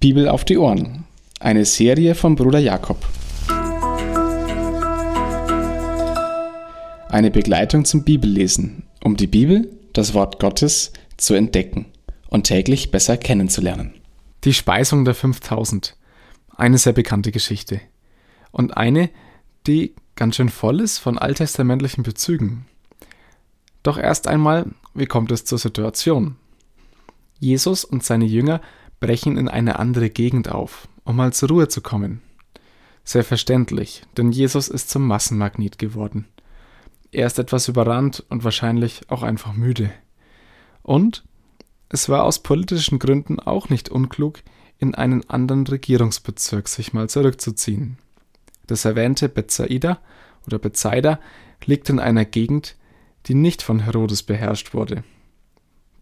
Bibel auf die Ohren. Eine Serie von Bruder Jakob. Eine Begleitung zum Bibellesen, um die Bibel, das Wort Gottes, zu entdecken und täglich besser kennenzulernen. Die Speisung der 5000. Eine sehr bekannte Geschichte. Und eine, die ganz schön voll ist von alttestamentlichen Bezügen. Doch erst einmal, wie kommt es zur Situation? Jesus und seine Jünger brechen in eine andere Gegend auf, um mal zur Ruhe zu kommen. Sehr verständlich, denn Jesus ist zum Massenmagnet geworden. Er ist etwas überrannt und wahrscheinlich auch einfach müde. Und es war aus politischen Gründen auch nicht unklug, in einen anderen Regierungsbezirk sich mal zurückzuziehen. Das erwähnte Bethsaida oder Bethsaida liegt in einer Gegend, die nicht von Herodes beherrscht wurde.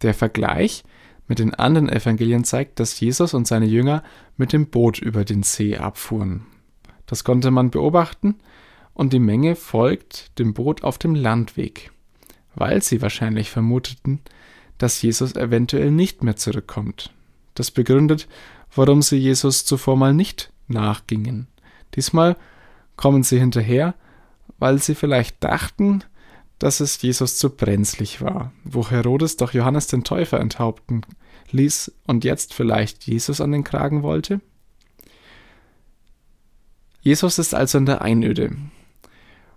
Der Vergleich mit den anderen Evangelien zeigt, dass Jesus und seine Jünger mit dem Boot über den See abfuhren. Das konnte man beobachten und die Menge folgt dem Boot auf dem Landweg, weil sie wahrscheinlich vermuteten, dass Jesus eventuell nicht mehr zurückkommt. Das begründet, warum sie Jesus zuvor mal nicht nachgingen. Diesmal kommen sie hinterher, weil sie vielleicht dachten, dass es Jesus zu brenzlig war, wo Herodes doch Johannes den Täufer enthaupten ließ und jetzt vielleicht Jesus an den Kragen wollte? Jesus ist also in der Einöde.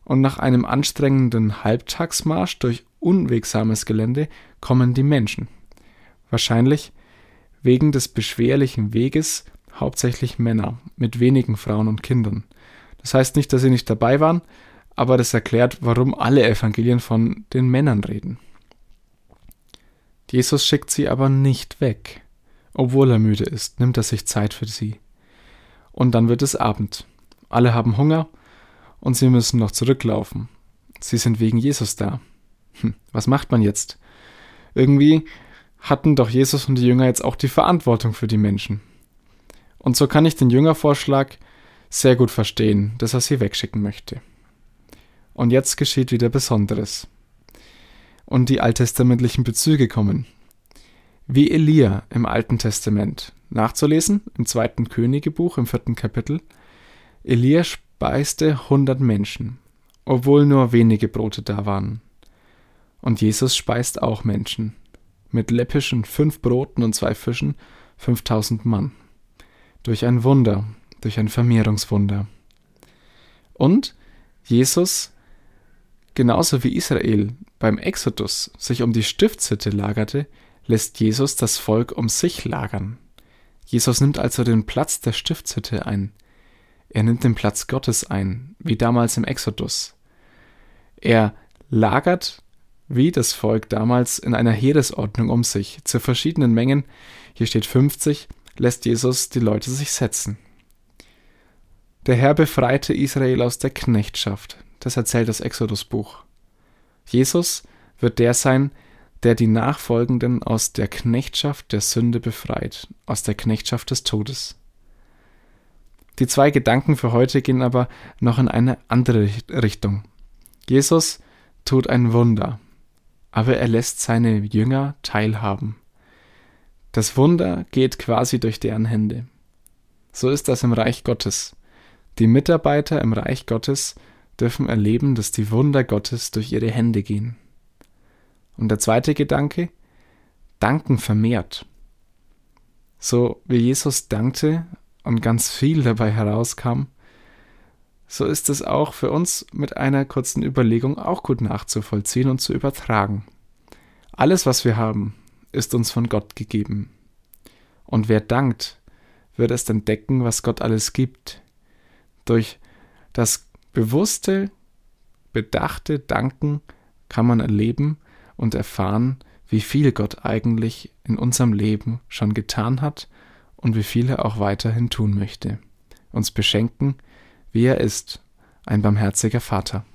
Und nach einem anstrengenden Halbtagsmarsch durch unwegsames Gelände kommen die Menschen. Wahrscheinlich wegen des beschwerlichen Weges hauptsächlich Männer mit wenigen Frauen und Kindern. Das heißt nicht, dass sie nicht dabei waren, aber das erklärt, warum alle Evangelien von den Männern reden. Jesus schickt sie aber nicht weg. Obwohl er müde ist, nimmt er sich Zeit für sie. Und dann wird es Abend. Alle haben Hunger und sie müssen noch zurücklaufen. Sie sind wegen Jesus da. Hm, was macht man jetzt? Irgendwie hatten doch Jesus und die Jünger jetzt auch die Verantwortung für die Menschen. Und so kann ich den Jüngervorschlag sehr gut verstehen, dass er sie wegschicken möchte. Und jetzt geschieht wieder Besonderes. Und die alttestamentlichen Bezüge kommen. Wie Elia im Alten Testament. Nachzulesen im zweiten Königebuch im vierten Kapitel. Elia speiste hundert Menschen, obwohl nur wenige Brote da waren. Und Jesus speist auch Menschen. Mit läppischen fünf Broten und zwei Fischen fünftausend Mann. Durch ein Wunder, durch ein Vermehrungswunder. Und Jesus Genauso wie Israel beim Exodus sich um die Stiftshütte lagerte, lässt Jesus das Volk um sich lagern. Jesus nimmt also den Platz der Stiftshütte ein. Er nimmt den Platz Gottes ein, wie damals im Exodus. Er lagert wie das Volk damals in einer Heeresordnung um sich, zu verschiedenen Mengen, hier steht 50, lässt Jesus die Leute sich setzen. Der Herr befreite Israel aus der Knechtschaft, das erzählt das Exodus-Buch. Jesus wird der sein, der die Nachfolgenden aus der Knechtschaft der Sünde befreit, aus der Knechtschaft des Todes. Die zwei Gedanken für heute gehen aber noch in eine andere Richtung. Jesus tut ein Wunder, aber er lässt seine Jünger teilhaben. Das Wunder geht quasi durch deren Hände. So ist das im Reich Gottes. Die Mitarbeiter im Reich Gottes dürfen erleben, dass die Wunder Gottes durch ihre Hände gehen. Und der zweite Gedanke, Danken vermehrt. So wie Jesus dankte und ganz viel dabei herauskam, so ist es auch für uns mit einer kurzen Überlegung auch gut nachzuvollziehen und zu übertragen. Alles, was wir haben, ist uns von Gott gegeben. Und wer dankt, wird es entdecken, was Gott alles gibt. Durch das bewusste, bedachte Danken kann man erleben und erfahren, wie viel Gott eigentlich in unserem Leben schon getan hat und wie viel er auch weiterhin tun möchte. Uns beschenken, wie er ist, ein barmherziger Vater.